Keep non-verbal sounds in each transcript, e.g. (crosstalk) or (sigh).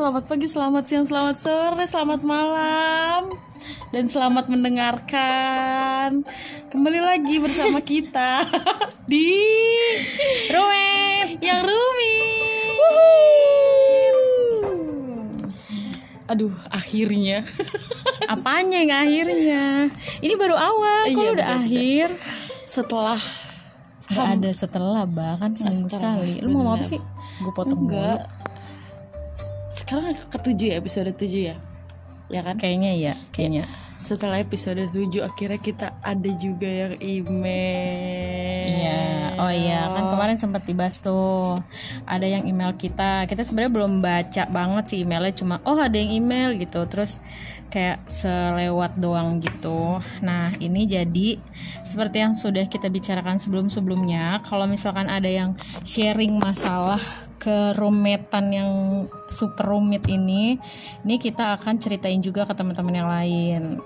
selamat pagi, selamat siang, selamat sore, selamat malam. Dan selamat mendengarkan. Kembali lagi bersama (laughs) kita Di Rumet Yang Rumi Aduh, akhirnya. Apanya yang akhirnya? Ini baru awal, kok Iya, udah bener. akhir? Setelah Gak ada setelah bahkan seminggu sekali. Lu mau apa sih? Gue potong Enggak. dulu Sekarang ketujuh ya, episode 7 ya? Ya kan? Kayaknya ya, kayaknya. Setelah episode 7 akhirnya kita ada juga yang email. Iya, oh iya kan kemarin sempat dibahas tuh ada yang email kita, kita sebenarnya belum baca banget sih emailnya cuma oh ada yang email gitu, terus kayak selewat doang gitu. Nah ini jadi seperti yang sudah kita bicarakan sebelum-sebelumnya, kalau misalkan ada yang sharing masalah kerumitan yang super rumit ini, ini kita akan ceritain juga ke teman-teman yang lain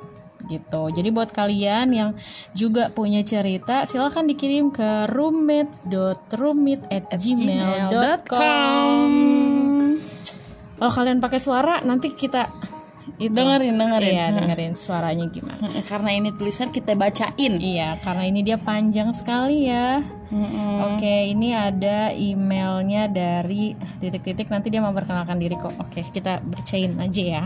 gitu. Jadi buat kalian yang juga punya cerita, silahkan dikirim ke roommate.roommate@gmail.com. Kalau kalian pakai suara, nanti kita itu Dengerin, dengerin. Iya, dengerin suaranya gimana. Karena ini tulisan kita bacain Iya, karena ini dia panjang sekali ya. Oke, ini ada emailnya dari titik-titik nanti dia memperkenalkan diri kok. Oke, kita bacain aja ya.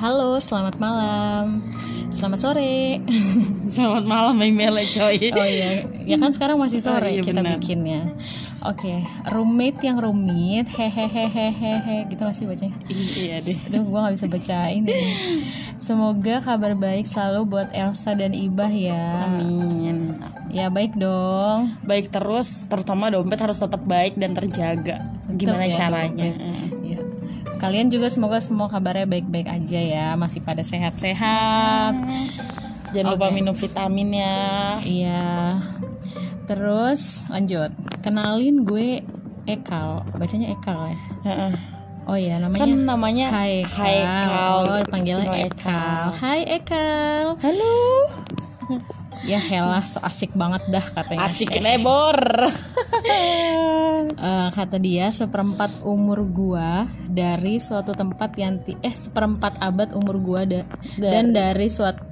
Halo, selamat malam. Selamat sore. (laughs) Selamat malam emailnya coy Oh iya, ya kan sekarang masih sore Oh iya, kita benar. bikinnya. Oke, roommate yang rumit, hehehehehehe, gitu masih bacanya. Iya deh Aduh, gua nggak bisa baca ini. Semoga kabar baik selalu buat Elsa dan Ibah ya. Amin Ya baik dong. Baik terus Terutama dompet harus tetap baik dan terjaga Gimana ya, caranya Ya. Kalian juga semoga semua kabarnya baik-baik aja ya, masih pada sehat-sehat. Jangan lupa Oke. minum vitaminnya Iya. Terus lanjut. Kenalin gue Ekal. Bacanya Ekal ya. Heeh. Oh iya, namanya Kan namanya Hai Haikal. Oh, panggilnya No, Ekal. Hai Ekal. Halo Ya helah, so asik banget dah katanya. Asik nebor (laughs) Eh, kata dia seperempat umur gua dari suatu tempat yang ti- eh seperempat abad umur gua da- dan dari suatu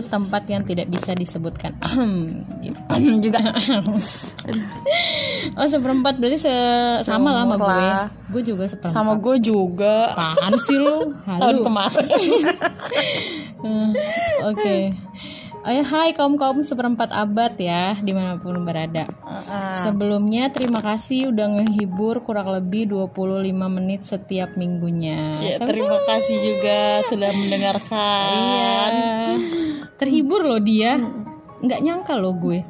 tempat yang tidak bisa disebutkan. Gitu. Juga (laughs) oh seperempat berarti se- sama lah sama gue. Gue juga seperempat. Sama gue juga Apaan sih lu? Tahun Halo. kemarin Hmm, Oke. Ayo hai kaum kaum seperempat abad ya di mana pun berada. Sebelumnya terima kasih udah ngehibur kurang lebih 25 menit setiap minggunya. Ya, terima kasih juga sudah mendengarkan. Iya. Terhibur loh dia. Nggak nyangka loh gue.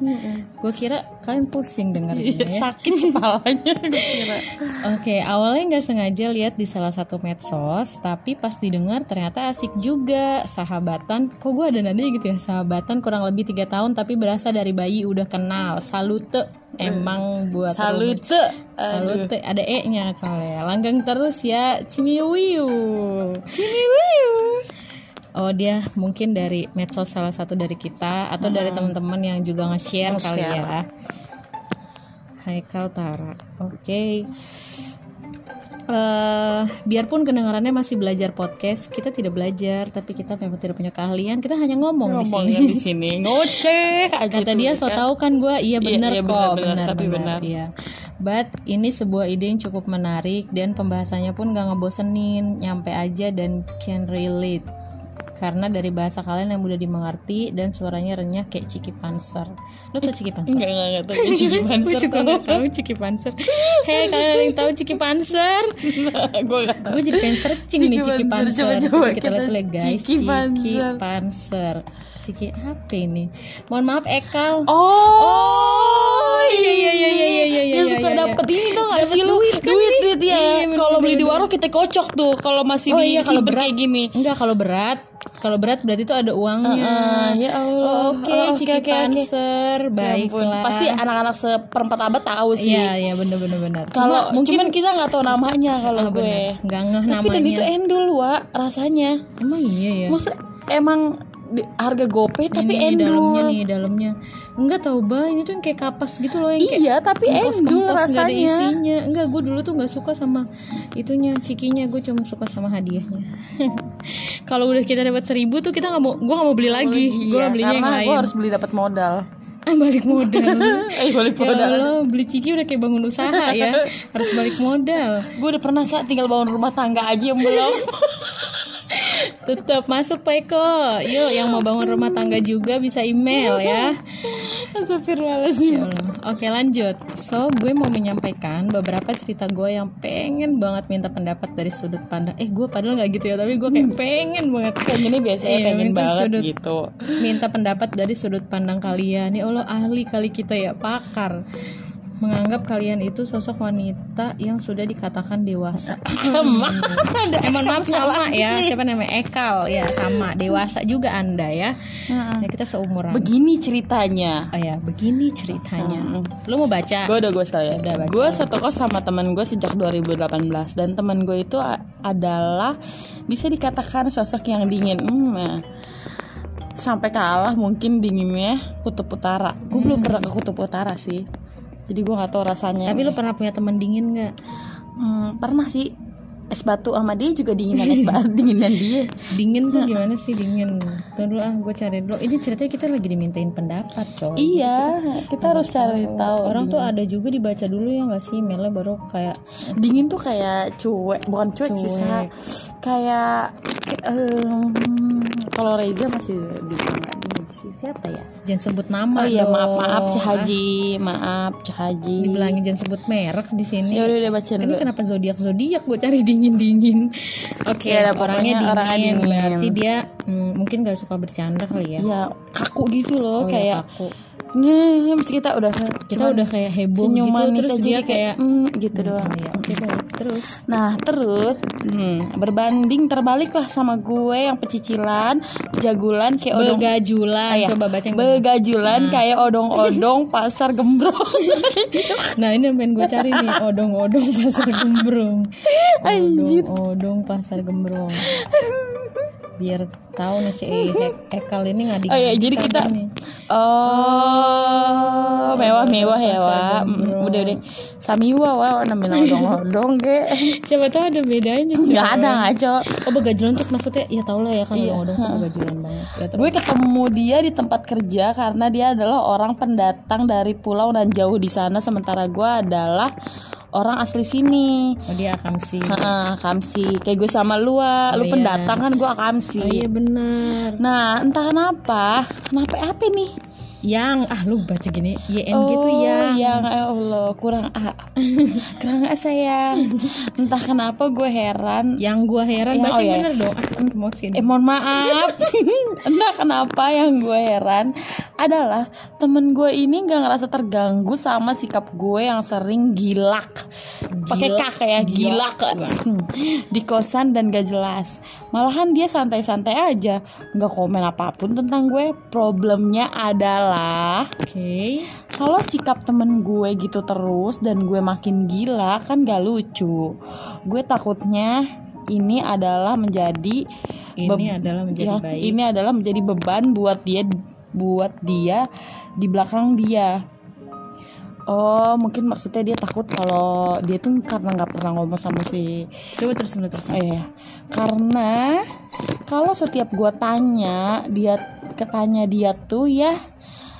Gue kira kalian pusing dengerin ya. Sakit kepalanya gue kira. Oke, awalnya nggak sengaja lihat di salah satu medsos, tapi pas didengar ternyata asik juga. Sahabatan, kok gue ada nadanya gitu ya? Sahabatan kurang lebih tiga tahun, tapi berasa dari bayi udah kenal. Salute, emang buat Salute. Salute, ada E-nya soalnya. Langgang terus ya, Cimiwiu. Oh dia mungkin dari medsos salah satu dari kita atau dari teman-teman yang juga nge-share kali ya. Haikal Tara. Oke. Eh, biarpun kedengarannya masih belajar podcast, kita tidak belajar, tapi kita memang tidak punya keahlian. Kita hanya ngomong, di sini. Ngomongnya di sini ngoceh (laughs) Kata dia so kan. tau kan gue iya Iya, bener iya, kok benar, benar, benar, tapi benar. iya. But ini sebuah ide yang cukup menarik dan pembahasannya pun gak ngebosenin, nyampe aja dan can relate. Karena dari bahasa kalian yang mudah dimengerti dan suaranya renyah kayak Ciki Panser. Lu tau Ciki Panser? Enggak, enggak, enggak tahu Ciki Panser Gue juga tahu Ciki Panser. Hei kalian ada yang tahu Ciki Panser? (laughs) Gue gak tahu Gue jadi pengen searching nih Ciki Panser. Coba, coba Coba kita lihat dulu ya, guys. Ciki Ciki Panser. Ciki apa ini? Mohon maaf Ekal. Oh, iya iya iya iya iya iya, Dia iya, suka iya, dapet ini tuh Dapet sih lu duit kan duit duit ya. Iya, Kalau beli di warung kita kocok tuh. Kalau masih Oh di iya kalau berat kayak gini. Enggak kalau berat Kalau berat berarti itu ada uangnya Ah, ya Allah. Oh, Oke Oh, oke, Ciki oke, oke. Panser Ya Baiklah Pasti anak-anak seperempat abad tahu sih. Iya iya bener bener Kalau mungkin cuman kita nggak tahu namanya kalau Ah, gue. Nggak ngeh Tapi dan namanya. itu endul wa rasanya. Emang iya ya Maksud emang di- harga gopay tapi ini dalamnya nih dalamnya enggak tahu bah ini tuh yang kayak kapas gitu loh yang kayak iya tapi endul kempos nggak ada rasanya isinya enggak gue dulu tuh nggak suka sama itunya cikinya gue cuma suka sama hadiahnya (laughs) kalau udah kita dapat seribu tuh kita nggak mau gue nggak mau beli lagi. Gue Iya, belinya yang karena lain. gue harus beli dapat modal. Ah (laughs) balik modal. (laughs) Eh balik ya modal. Allah beli ciki udah kayak bangun usaha ya. (laughs) Harus balik modal. Gue udah pernah saat tinggal bangun rumah tangga aja yang belum. Tetap masuk Pak Eko. Yuk yang mau bangun rumah tangga juga bisa email ya Astagfirullahaladzim Ya. Oke lanjut. So gue mau menyampaikan beberapa cerita gue yang pengen banget minta pendapat dari sudut pandang. Eh gue padahal nggak gitu ya, tapi gue kayak pengen banget. pengennya biasanya Iya, pengen minta banget sudut- gitu Minta pendapat dari sudut pandang kalian. Ya Allah ahli kali kita ya pakar. Menganggap kalian itu sosok wanita yang sudah dikatakan dewasa. (clears throat) Eh, mohon maaf sama ya. Siapa namanya Ekal ya sama dewasa juga anda ya. Ya kita seumuran. begini ceritanya Oh ya, begini ceritanya. Lu mau baca? gue udah gue Udah, baca. gue satu kos sama teman gue sejak 2018 dan teman gue itu adalah bisa dikatakan sosok yang dingin hmm, ya. sampai kalah mungkin dinginnya kutub utara gue belum pernah ke kutub utara sih jadi gue nggak tahu rasanya Tapi lu pernah punya teman dingin nggak? Hmm, pernah sih es batu sama dia juga dinginan es batu (laughs) dinginan dia Dingin tuh gimana sih dingin? Tuh dulu ah, gue cari dulu. Ini ceritanya kita lagi dimintain pendapat, coy. iya kita harus cari tahu Orang tuh ada juga dibaca dulu ya nggak sih? Emailnya baru kayak dingin tuh kayak cuek bukan cuek, sih Cuek. Sa. kayak em, kalau Reza masih bilang sih siapa ya jangan sebut nama oh iya dong. maaf maaf Ah, Cahaji maaf Cahaji dibilangin jangan sebut merek di sini. ya udah udah bacain Ini kenapa zodiak zodiak gue cari dingin dingin. Oke, Ya, orangnya dingin, orangnya dingin. berarti dia mm, mungkin gak suka bercanda kali ya. ya kaku gitu Oh, loh ya, kayak kaku. Nah mesti kita udah kita udah kayak heboh gitu terus dia kayak kayak mm, gitu doang. Oh, ya, oke baik terus? Nah terus hmm, berbanding terbalik lah sama gue yang pecicilan, jagulan kayak odong begajulan Ah, iya. coba baca yang begajulan kayak odong-odong (laughs) pasar gembrong. (laughs) nah ini yang pengen gue cari nih odong-odong pasar gembrong. (laughs) Odong-odong pasar gembrong biar tahu nih si He- Hekal ini nggak oh ya jadi kita nih oh mewah-mewah ya Pasar wa udah udah. Samiwa wa namanya odong-odong ke siapa tahu ada bedanya nggak ada ngaco. oh begajulan tuh maksudnya? Ya tau lah ya kan Iya. odong-odong tuh begajulan banget. Ya Gue ketemu dia di tempat kerja karena dia adalah orang pendatang dari pulau dan jauh di sana. Sementara gue adalah orang asli sini. oh dia akamsi Heeh, Kamsi. Kayak gue sama lu, Wak. lu iya. pendatang kan gue Kamsi. oh iya bener Nah, entah kenapa, kenapa apa nih? Yang ah lu baca gini YN gitu ya yang. ya Allah, kurang A. (laughs) kurang A sayang. Entah kenapa gue heran. yang gua heran Yang- baca oh, yang iya. bener dong. Ah emosi Eh mohon maaf. (laughs) Entah kenapa yang gue heran Adalah temen gue ini gak ngerasa terganggu Sama sikap gue yang sering gilak. Pakai kak ya gilak. (laughs) Di kosan dan gak jelas. Malahan dia santai-santai aja. Gak komen apa pun tentang gue. Problemnya adalah oke kalau sikap temen gue gitu terus dan gue makin gila kan gak lucu. Gue takutnya ini adalah menjadi Ini adalah menjadi ya, baik. Ini adalah menjadi beban buat dia buat dia di belakang dia. Oh, mungkin maksudnya dia takut kalau dia tuh karena nggak pernah ngomong sama si coba terus terus Oh iya, karena kalau setiap gua tanya dia ketanya dia tuh ya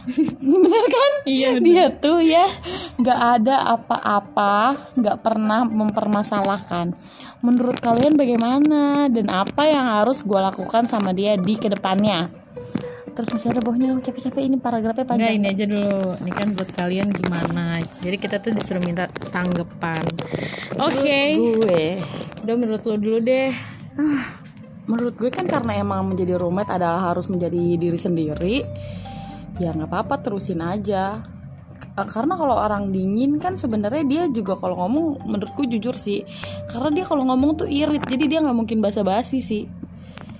bener kan? Iya, bener. Dia tuh ya nggak ada apa-apa, nggak pernah mempermasalahkan. Menurut kalian bagaimana dan apa yang harus gua lakukan sama dia di ke depannya? Terus masih ada bawahnya capek-capek ini paragrafnya Enggak panjang. ini aja dulu Ini kan buat kalian gimana Jadi kita tuh disuruh minta tanggapan Oke Gue Udah menurut lo dulu deh menurut gue kan karena emang menjadi roommate adalah harus menjadi diri sendiri ya nggak apa-apa terusin aja K- karena kalau orang dingin kan sebenarnya dia juga kalau ngomong menurutku jujur sih karena dia kalau ngomong tuh irit jadi dia nggak mungkin basa-basi sih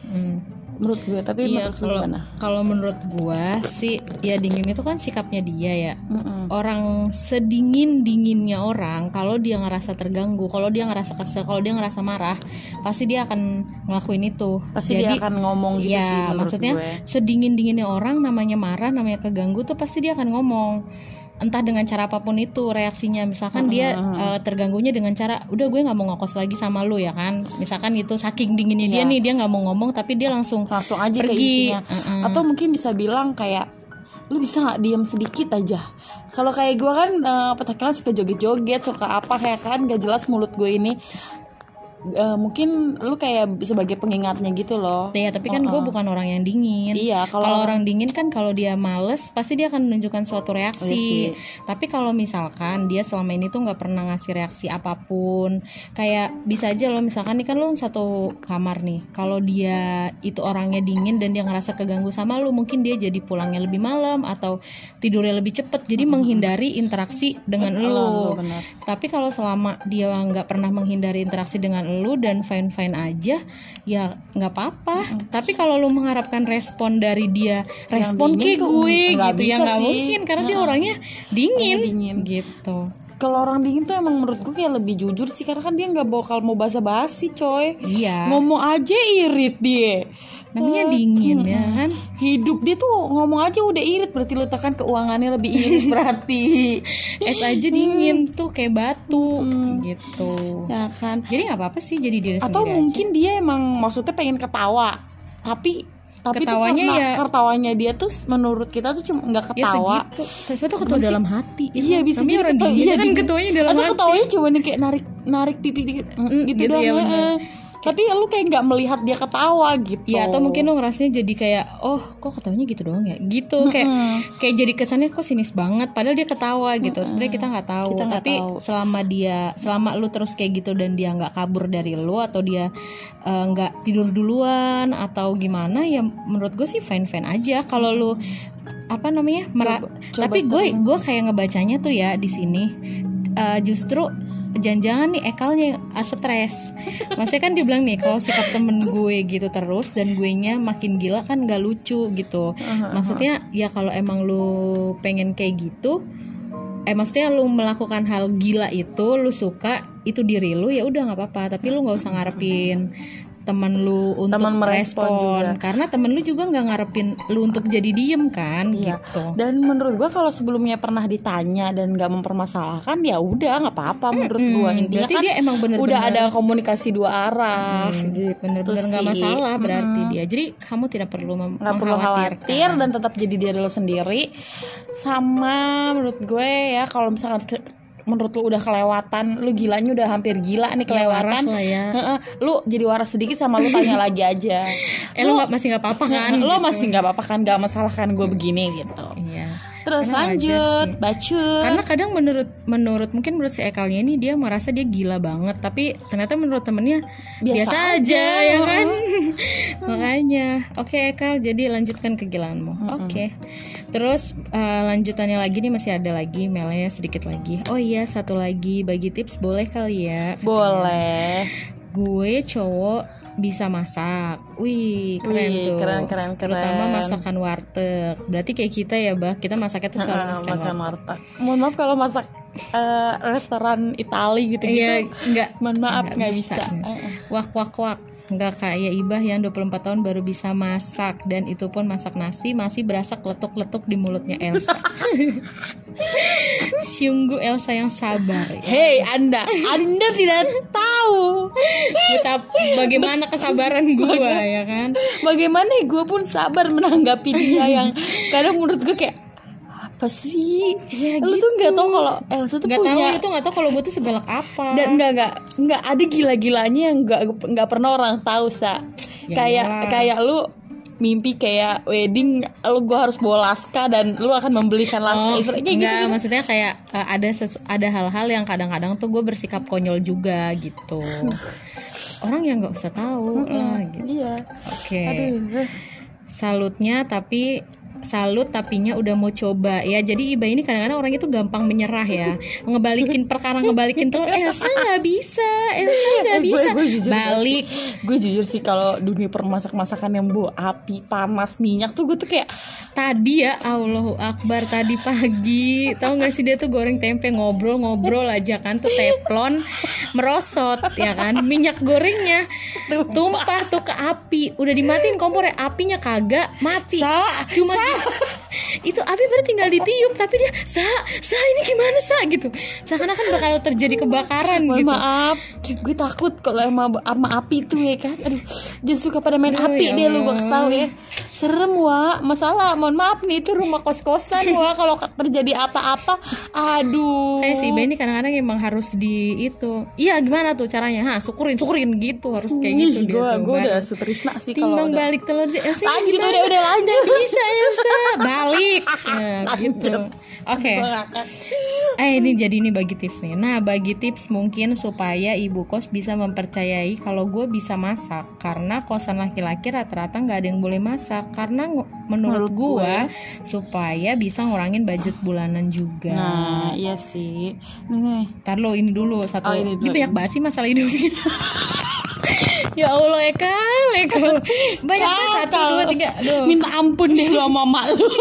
hmm. Menurut gue tapi Iya menurut kalau kalau menurut gua sih ya dingin itu kan sikapnya dia ya. Mm-mm. Orang sedingin dinginnya orang kalau dia ngerasa terganggu, kalau dia ngerasa kesel, kalau dia ngerasa marah, pasti dia akan ngelakuin itu. pasti dia akan ngomong gitu ya, sih maksudnya gue sedingin dinginnya orang namanya marah, namanya keganggu tuh pasti dia akan ngomong. Entah dengan cara apa pun itu reaksinya, misalkan dia eh, terganggunya dengan cara, udah gue nggak mau ngokos lagi sama lu ya kan, misalkan itu saking dinginnya dia Iya. nih dia nggak mau ngomong tapi dia langsung langsung aja ke Pergi. intinya. Mm-mm. atau mungkin bisa bilang kayak lu bisa nggak diam sedikit aja? Kalau kayak gue kan eh, petakilan suka joget-joget suka apa kayak kan? Gak jelas mulut gue ini Eh, mungkin lu kayak sebagai pengingatnya gitu loh Ya, tapi kan gue bukan orang yang dingin. Iya, kalau- orang dingin kan kalau dia males pasti dia akan menunjukkan suatu Iya reaksi. Tapi kalau misalkan dia selama ini tuh nggak pernah ngasih reaksi apa pun, kayak bisa aja lo misalkan nih kan lo satu kamar nih. Kalau dia itu orangnya dingin dan dia ngerasa keganggu sama lo, mungkin dia jadi pulangnya lebih malam atau tidurnya lebih cepet. Jadi menghindari interaksi dengan lo. benar. Tapi kalau selama dia nggak pernah menghindari interaksi dengan lu dan fine fine aja, ya nggak apa-apa. Tapi kalau lu mengharapkan respon dari dia, respon kayak tuh gue gitu ya nggak mungkin karena dia orangnya dingin, dingin. gitu. kalau orang dingin tuh emang menurut gue kayak lebih jujur sih karena kan dia nggak bakal mau basa-basi coy Iya. ngomong aja irit dia Namanya dingin ya kan. hidup dia tuh ngomong aja udah irit berarti letakkan keuangannya lebih irit berarti (laughs) Es aja dingin tuh kayak batu gitu. ya kan Jadi nggak apa-apa sih jadi diri atau sendiri aja. mungkin dia emang maksudnya pengen ketawa tapi tapi tuh Ketawanya ya- ketawanya dia tuh menurut kita tuh cuma nggak Ya ketawa segitu. Tapi itu ketawa dalam hati. Iya bisa jadi orang ketawa- dingin iya, kan ketawanya dalam Atau hati. ketawanya cuma kayak narik narik pipi dikit mm, Mm, gitu, gitu, doang. iya bener. Tapi lu kayak nggak melihat dia ketawa gitu. Ya atau mungkin lo ngerasanya jadi kayak oh kok ketawanya gitu doang ya? Gitu kayak kayak jadi kesannya kok sinis banget padahal dia ketawa gitu. Sebenarnya kita nggak tahu Kita nggak tapi tahu. selama dia selama lu terus kayak gitu dan dia nggak kabur dari lu atau dia eh, nggak tidur duluan atau gimana ya menurut gue sih fine fine aja. Kalau lu apa namanya mera- coba tapi gue gue kayak ngebacanya tuh ya di sini eh, justru jangan-jangan nih ekalnya ah, stres. Maksudnya kan dia bilang nih kalau sikap temen gue gitu terus dan gue nya makin gila kan gak lucu gitu. Maksudnya ya kalau emang lu pengen kayak gitu eh maksudnya lu melakukan hal gila itu lu suka itu diri lu ya udah nggak apa-apa. Tapi lu nggak usah ngarepin temen lu untuk Temen merespon merespon. juga. karena temen lu juga nggak ngarepin lu untuk jadi diem kan Iya. gitu. Dan menurut gua kalau sebelumnya pernah ditanya dan nggak mempermasalahkan ya udah nggak apa-apa menurut gua. Intinya berarti kan dia emang bener-bener- udah ada komunikasi dua arah gitu bener-bener nggak masalah berarti dia. Jadi kamu tidak perlu mem- nggak perlu khawatir dan tetap jadi diri lo sendiri. Sama menurut gue ya kalau misalkan menurut lu udah kelewatan lu gilanya udah hampir gila nih kelewatan. waras lah ya. Heeh, lu jadi waras sedikit sama lu tanya (laughs) lagi aja. Eh lo nggak- masih nggak apa-apa kan? Lo gitu. masih nggak apa-apa kan? Nggak masalah kan gue begini gitu. Iya terus Karena lanjut sih. bacot karena kadang menurut menurut mungkin menurut si Ekalnya ini dia merasa dia gila banget. Tapi ternyata menurut temennya Biasa biasa, aja. aja, ya kan? (laughs) Makanya. Oke Ekal jadi lanjutkan kegilaanmu. Oke. Terus eh, lanjutannya lagi nih masih ada lagi melnya sedikit lagi. Oh iya satu lagi bagi tips boleh kali ya boleh. Gue cowok bisa masak. Wih, keren Wih, tuh. keren, keren, Terutama keren. masakan warteg. Berarti kayak kita ya, Bah. Kita masaknya tuh selalu masakan masak warteg. martak mohon maaf kalau masak eh, restoran Itali gitu gitu Iya, enggak. mohon maaf nggak bisa, Wak wak wak. Enggak kayak Ibah yang 24 tahun baru bisa masak dan itu pun masak nasi masih berasa letuk-letuk di mulutnya Elsa. (laughs) Sungguh Elsa yang sabar ya. Hei anda, anda tidak tahu Betapa bagaimana kesabaran gua ya kan. bagaimana gue pun sabar menanggapi dia yang kadang menurut gue kayak apa sih? Ya, lu tuh nggak tahu kalau Elsa tuh Nggak tahu punya lu tuh nggak tahu kalau gue tuh segalak apa. dan nggak nggak nggak ada gila-gilanya yang nggak nggak pernah orang tahu sa Ya kayak iyalah. kayak lu mimpi kayak wedding lu gue harus bawa laska dan lu akan membelikan laska Oh, Istilahnya kayak enggak, gitu, maksudnya kayak uh, ada sesu- ada hal-hal yang kadang-kadang tuh gue bersikap konyol juga gitu. Orang yang nggak usah tahu lah gitu. iya Oke. aduh Salutnya tapi salut tapinya udah mau coba ya. Jadi Iba ini kadang-kadang orang itu gampang menyerah ya. (laughs) Ngebalikin perkara ngebalikin terus Elsa nggak bisa Elsa nggak Eh, gue- bisa. gue jujur, balik. gue jujur sih kalau dunia permasak masakan yang bau api panas minyak tuh gue tuh kayak tadi ya Allahu Akbar tadi pagi. Tahu nggak sih dia tuh goreng tempe ngobrol-ngobrol aja kan tuh teflon merosot ya kan. Minyak gorengnya tumpah. tuh ke api. Udah dimatiin kompornya apinya kagak mati. Sa, cuma (laughs) itu api baru tinggal ditiup tapi dia sa sa ini gimana sa? Gitu. Seakan-akan bakal terjadi kebakaran mohon gitu. maaf gue takut kalau sama sama api tuh ya kan. Aduh dia suka pada main Aduh, api ya dia lu gue tahu ya serem wa. Masalah mohon maaf nih itu rumah kos kosan wa. (laughs) Kalau terjadi apa-apa aduh. Kayak si Iba ini kadang-kadang emang harus di itu. Iya gimana tuh caranya? Ha syukurin syukurin gitu harus kayak gitu dia gue tuh, gue udah setrisna sih kalau timbang udah. balik telur sih. Ini Lanjut, gimana? udah, udah, lanjut. (laughs) Bisa Elsa (laughs) balik. Nah, gitu. Oke. Gua ngakak. eh ini jadi ini bagi tips nih nah bagi tips mungkin supaya ibu kos bisa mempercayai kalau gue bisa masak. Karena kosan laki-laki rata-rata nggak ada yang boleh masak karena menurut, Menurut gue. supaya bisa ngurangin budget bulanan juga. Nah iya sih. Nih. Ntar lo ini dulu satu. Oh, ini, ini dulu. banyak banget sih masalah hidupnya (laughs) Ya Allah Eka Eka Banyak tuh satu dua tiga. Aduh. Minta ampun deh lu sama mak lu (laughs)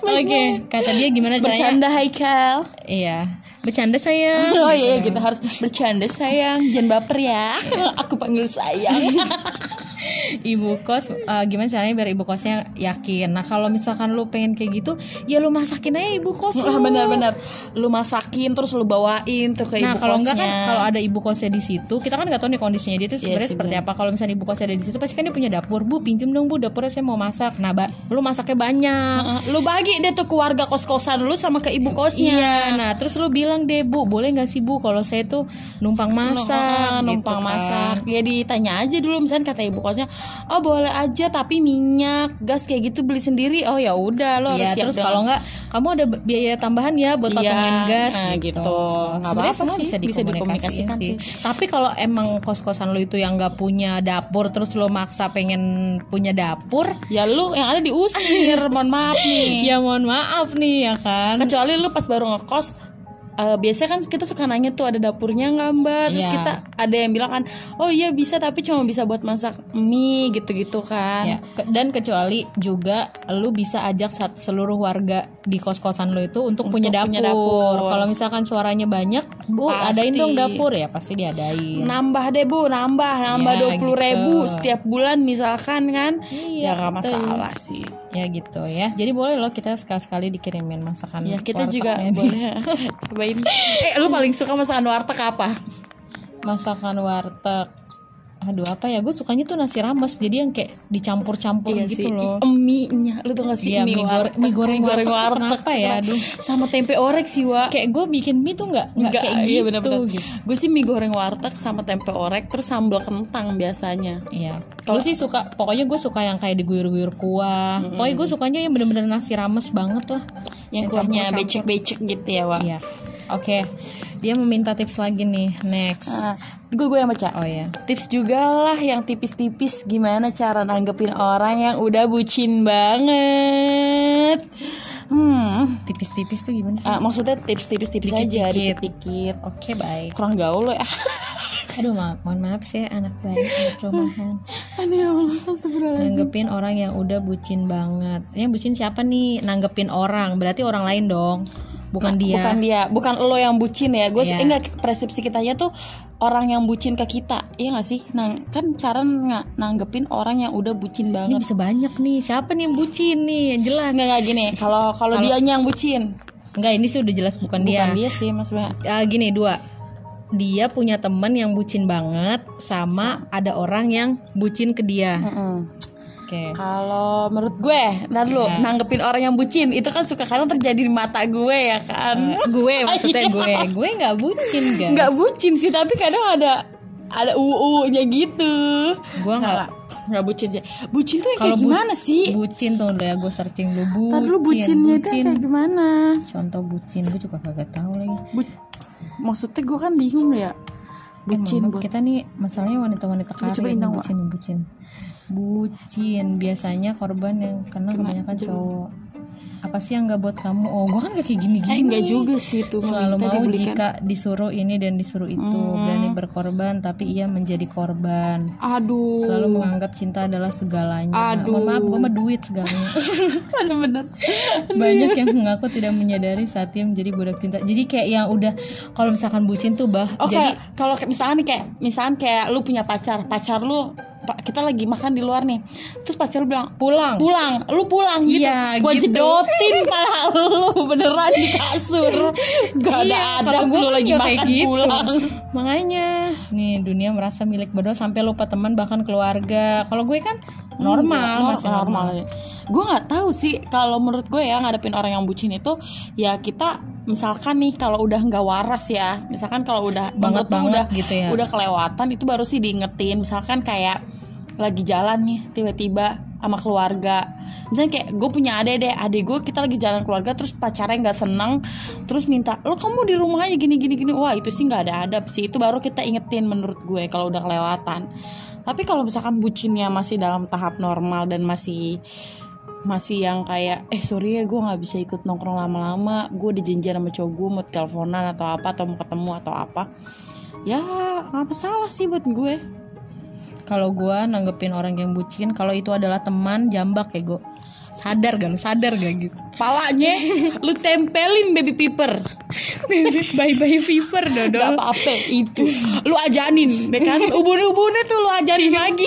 Oke Kata dia gimana caranya? Bercanda Haikal Iya Bercanda sayang. (laughs) Oh iya kita harus bercanda sayang. Jangan baper ya. (laughs) Aku panggil sayang. (laughs) Ibu kos eh, Gimana caranya biar ibu kosnya yakin? Nah kalau misalkan lu pengen kayak gitu Ya lu masakin aja ibu kos lu. Benar-benar Lu masakin terus lu bawain tuh ke Nah ibu kalau enggak kan kalau ada ibu kosnya di situ kita kan nggak tahu nih kondisinya dia tuh Iya sebenarnya sih, seperti apa. Kalau misalnya ibu kosnya ada di situ pasti kan dia punya dapur. Bu pinjem dong bu dapurnya saya mau masak. Nah ba, lu masaknya banyak. Heeh, Lu bagi deh tuh ke warga kos-kosan lu sama ke ibu kosnya. Iya, nah terus lu bilang deh bu, boleh nggak sih bu kalau saya tuh numpang masak, Numpang- numpang gitu kan. masak ya ditanya aja dulu misalnya kata ibu kosnya oh boleh aja tapi minyak gas kayak gitu beli sendiri oh ya udah lo Iya, harus siap terus kalau nggak, kamu ada biaya tambahan ya buat Iya, potongin gas nah, gitu. gitu. Sebenarnya semua sih, bisa bisa dikomunikasikan sih. sih. Tapi kalau emang kos-kosan lu itu yang nggak punya dapur, terus lu maksa pengen punya dapur, ya lu yang ada diusir mohon maaf nih (laughs) ya mohon maaf nih ya kan. kecuali lu pas baru ngekos eh, biasanya kan kita suka nanya tuh ada dapurnya nggak mbak? Terus Iya. kita ada yang bilang kan oh iya bisa tapi cuma bisa buat masak mie gitu-gitu kan. Ya, ke- dan kecuali juga lu bisa ajak seluruh warga di kos-kosan lu itu untuk, punya dapur. punya dapur. Kalau misalkan suaranya banyak, Bu, Pasti. adain dong dapur ya, pasti diadain. nambah deh bu nambah nambah Ya, dua puluh ribu gitu. setiap bulan misalkan kan Iya, ya nggak betul. masalah sih Ya gitu ya. Jadi boleh loh kita sekali-sekali dikirimin masakan ya kita juga wartegnya. boleh (laughs) cobain eh lu paling suka masakan warteg apa masakan warteg. Aduh apa ya? Gue sukanya tuh nasi rames. Jadi yang kayak dicampur-campur Iya gitu sih, loh. mie nya lu tau gak sih Iya, mie, mie goreng- mie goreng warteg. Kenapa ya? Aduh. sama tempe orek sih wa Kayak gue bikin mie tuh nggak nggak kayak gitu. iya bener-bener. gitu. Gue sih mie goreng warteg sama tempe orek terus sambal kentang biasanya. Iya. Kalau sih suka, pokoknya gue suka yang kayak diguyur-guyur kuah. Pokoknya gue sukanya yang bener-bener nasi rames banget lah. Yang kuahnya becek-becek gitu ya, Wak. Iya. Oke. Dia meminta tips lagi nih. Next. Nah, gue gue yang baca. Oh ya. Tips juga lah yang tipis-tipis gimana cara nanggepin orang yang udah bucin banget. Hmm, Tipis-tipis tuh gimana sih? ah, maksudnya tips tipis-tipis aja, Dikit-dikit. Oke baik. Kurang gaul lo ya. Aduh ma mohon maaf sih anak baik anak rumahan. (laughs) Aduh ya Allah. Nanggepin orang yang udah bucin banget. Yang bucin siapa nih? Nanggepin orang. Berarti orang lain dong. Bukan dia. Bukan dia, bukan lo yang bucin ya. Gue Iya. enggak persepsi kitanya tuh orang yang bucin ke kita. Iya gak sih? Nah, kan cara nggak nanggepin orang yang udah bucin Ini banget. bisa banyak nih. Siapa nih yang bucin nih? Yang jelas. Enggak enggak gini. Kalau kalau dianya yang bucin, Enggak, ini sih udah jelas bukan, bukan dia. dia sih Mas. Ah, gini dua dia punya temen yang bucin banget sama ada orang yang bucin ke dia oke Kalau menurut gue, ntar lu Iya. nanggepin orang yang bucin itu kan suka kadang terjadi di mata gue ya kan. gue (laughs) maksudnya gue gue nggak bucin guys Nggak bucin sih, tapi kadang ada ada uu-nya gitu. Gue nggak. nggak bucin sih. Bucin tuh kayak bu- gimana sih? bucin tuh udah gue searching Ntar bucin lu bucinnya itu bucin kayak gimana? contoh bucin gue juga kagak tahu lagi Bu- maksudnya gue kan bingung ya. Bucin buat kita nih masalahnya wanita-wanita karir bucin bucin bucin. Biasanya korban yang kena kebanyakan cowok. Apa sih yang nggak buat kamu? Oh gue kan gak kayak gini Eh gini enggak juga sih tuh selalu mau dibelikan. jika disuruh ini dan disuruh itu. Berani berkorban tapi ia menjadi korban. Aduh. selalu menganggap cinta adalah segalanya. Aduh. mohon maaf gue mah duit segalanya. (laughs) Bener-bener. banyak yang mengaku tidak menyadari saat ia menjadi budak cinta. Jadi kayak yang udah kalau misalkan bucin tuh bah. Oke, jadi kalau misalkan kayak misalkan kayak lu punya pacar, pacar lu kita lagi makan di luar nih. Terus pacar lu bilang, pulang "Pulang, lu pulang." gitu. Iya, Gua gitu. jedotin pala lu beneran di kasur. Gak ada Iya, gua lu kan lagi makan gitu. pulang. makanya nih dunia merasa milik berdua sampai lupa teman bahkan keluarga kalau gue kan normal Nor- masih normal, Gue nggak tahu sih kalau menurut gue ya ngadepin orang yang bucin itu ya kita misalkan nih kalau udah nggak waras ya, misalkan kalau udah Banget banget udah gitu ya. udah kelewatan itu baru sih diingetin. Misalkan kayak lagi jalan nih tiba-tiba sama keluarga. Misalnya kayak gue punya adek deh adek gue kita lagi jalan keluarga terus pacarnya nggak seneng terus minta lo kamu di rumah aja gini gini gini. Wah itu sih nggak ada adab sih itu baru kita ingetin menurut gue kalau udah kelewatan tapi kalau misalkan bucinnya masih dalam tahap normal dan masih masih yang kayak eh sorry ya gue nggak bisa ikut nongkrong lama-lama. Gue udah janjian sama cowok gue mau teleponan atau apa atau mau ketemu atau apa. Ya nggak masalah sih buat gue. Kalau gue nanggepin orang yang bucin kalau itu adalah teman jambak ya gue sadar gak lu? Sadar gak gitu? Palanya lu tempelin baby piper bye bye fever Gak dodol apa-apa itu. Lu ajanin deh kan? Ubun-ubunnya tuh lu ajanin lagi.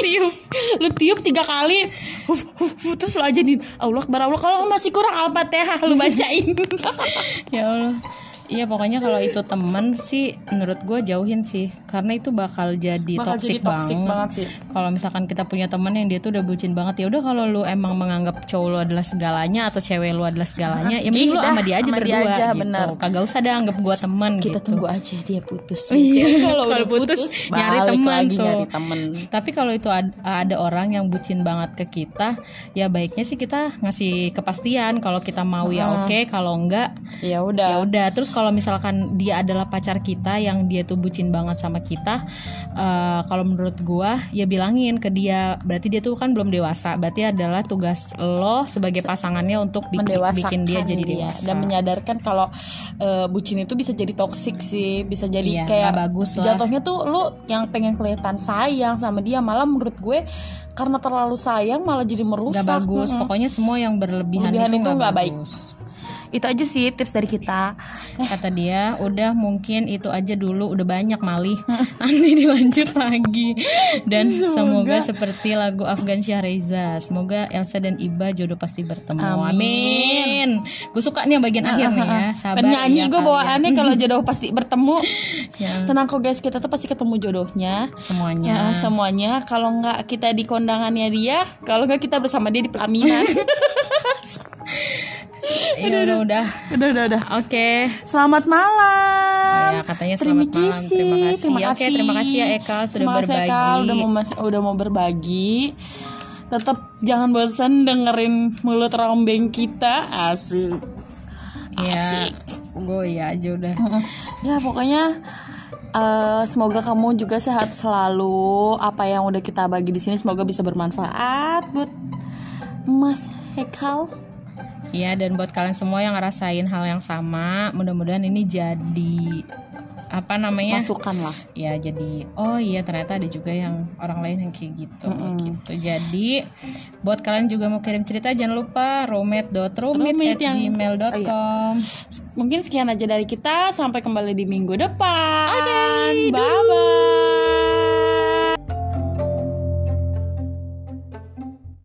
Lu tiup tiga kali huf, huf, huf, Terus lu ajanin. Allah Akbar Allah Kalau masih kurang Al-Fatihah Lu bacain. (laughs) Ya Allah Iya pokoknya kalau itu teman sih menurut gue jauhin sih karena itu bakal jadi Bakal toxic jadi toxic banget. banget sih. Kalau misalkan kita punya teman yang dia tuh udah bucin banget ya udah kalau lu emang menganggap cowok lu adalah segalanya atau cewek lu adalah segalanya ya mending lu sama dia aja sama dia berdua aja, gitu. benar. Kagak usah dah anggap gua teman Kita gitu. tunggu aja dia putus Iya, (laughs) Kalau udah putus, nyari lagi tuh. nyari temen Tapi kalau itu ad- ada orang yang bucin banget ke kita, ya baiknya sih kita ngasih kepastian kalau kita mau ya oke, kalau enggak Ya ya udah udah. Terus kalau misalkan dia adalah pacar kita yang dia tuh bucin banget sama kita, eh, kalau menurut gua ya bilangin ke dia, berarti dia tuh kan belum dewasa. Berarti adalah tugas lo sebagai pasangannya untuk bikin, bikin dia jadi dewasa. dan menyadarkan kalau eh, bucin itu bisa jadi toksik sih bisa jadi Iya, kayak bagus lah. jatuhnya tuh lu yang pengen kelihatan sayang sama dia malah menurut gue karena terlalu sayang malah jadi merusak Nggak bagus. Mm-mm. Pokoknya semua yang berlebihan Berlebihan itu itu nggak baik. Itu aja sih tips dari kita. Kata dia udah mungkin itu aja dulu. Udah banyak malih. (laughs) Nanti dilanjut lagi. Dan semoga, seperti lagu Afgan Syahreza semoga Elsa dan Iba jodoh pasti bertemu. Amin, gue suka nih yang bagian akhir nih ya. Sabar penyanyi ya gue bawaannya kalau jodoh pasti bertemu. (laughs) Ya. tenang kok guys. Kita tuh pasti ketemu jodohnya. Semuanya. Nah, semuanya. Kalau nggak kita di kondangannya dia kalau nggak kita bersama dia di pelaminan (laughs) ya udah udah udah udah udah oke Selamat malam. Ya, katanya Terima selamat malam. kasih. Terima kasih. Terima Oke, kasih. terima kasih ya Eka sudah Terima berbagi. Eka, udah mau mas- udah mau berbagi. Tetap jangan bosan dengerin mulut rombeng kita. Asik. ya gue ya aja udah Ya pokoknya eh, semoga kamu juga sehat selalu. Apa yang udah kita bagi di sini semoga bisa bermanfaat buat Mas Hekal. Iya dan buat kalian semua yang ngerasain hal yang sama, mudah-mudahan ini jadi apa namanya? Masukan lah. Ya jadi oh iya ternyata ada juga yang orang lain yang kayak gitu gitu. Jadi buat kalian juga mau kirim cerita jangan lupa Romet yang- romet@gmail.com. Mungkin sekian aja dari kita. Sampai kembali di minggu depan. Bye bye.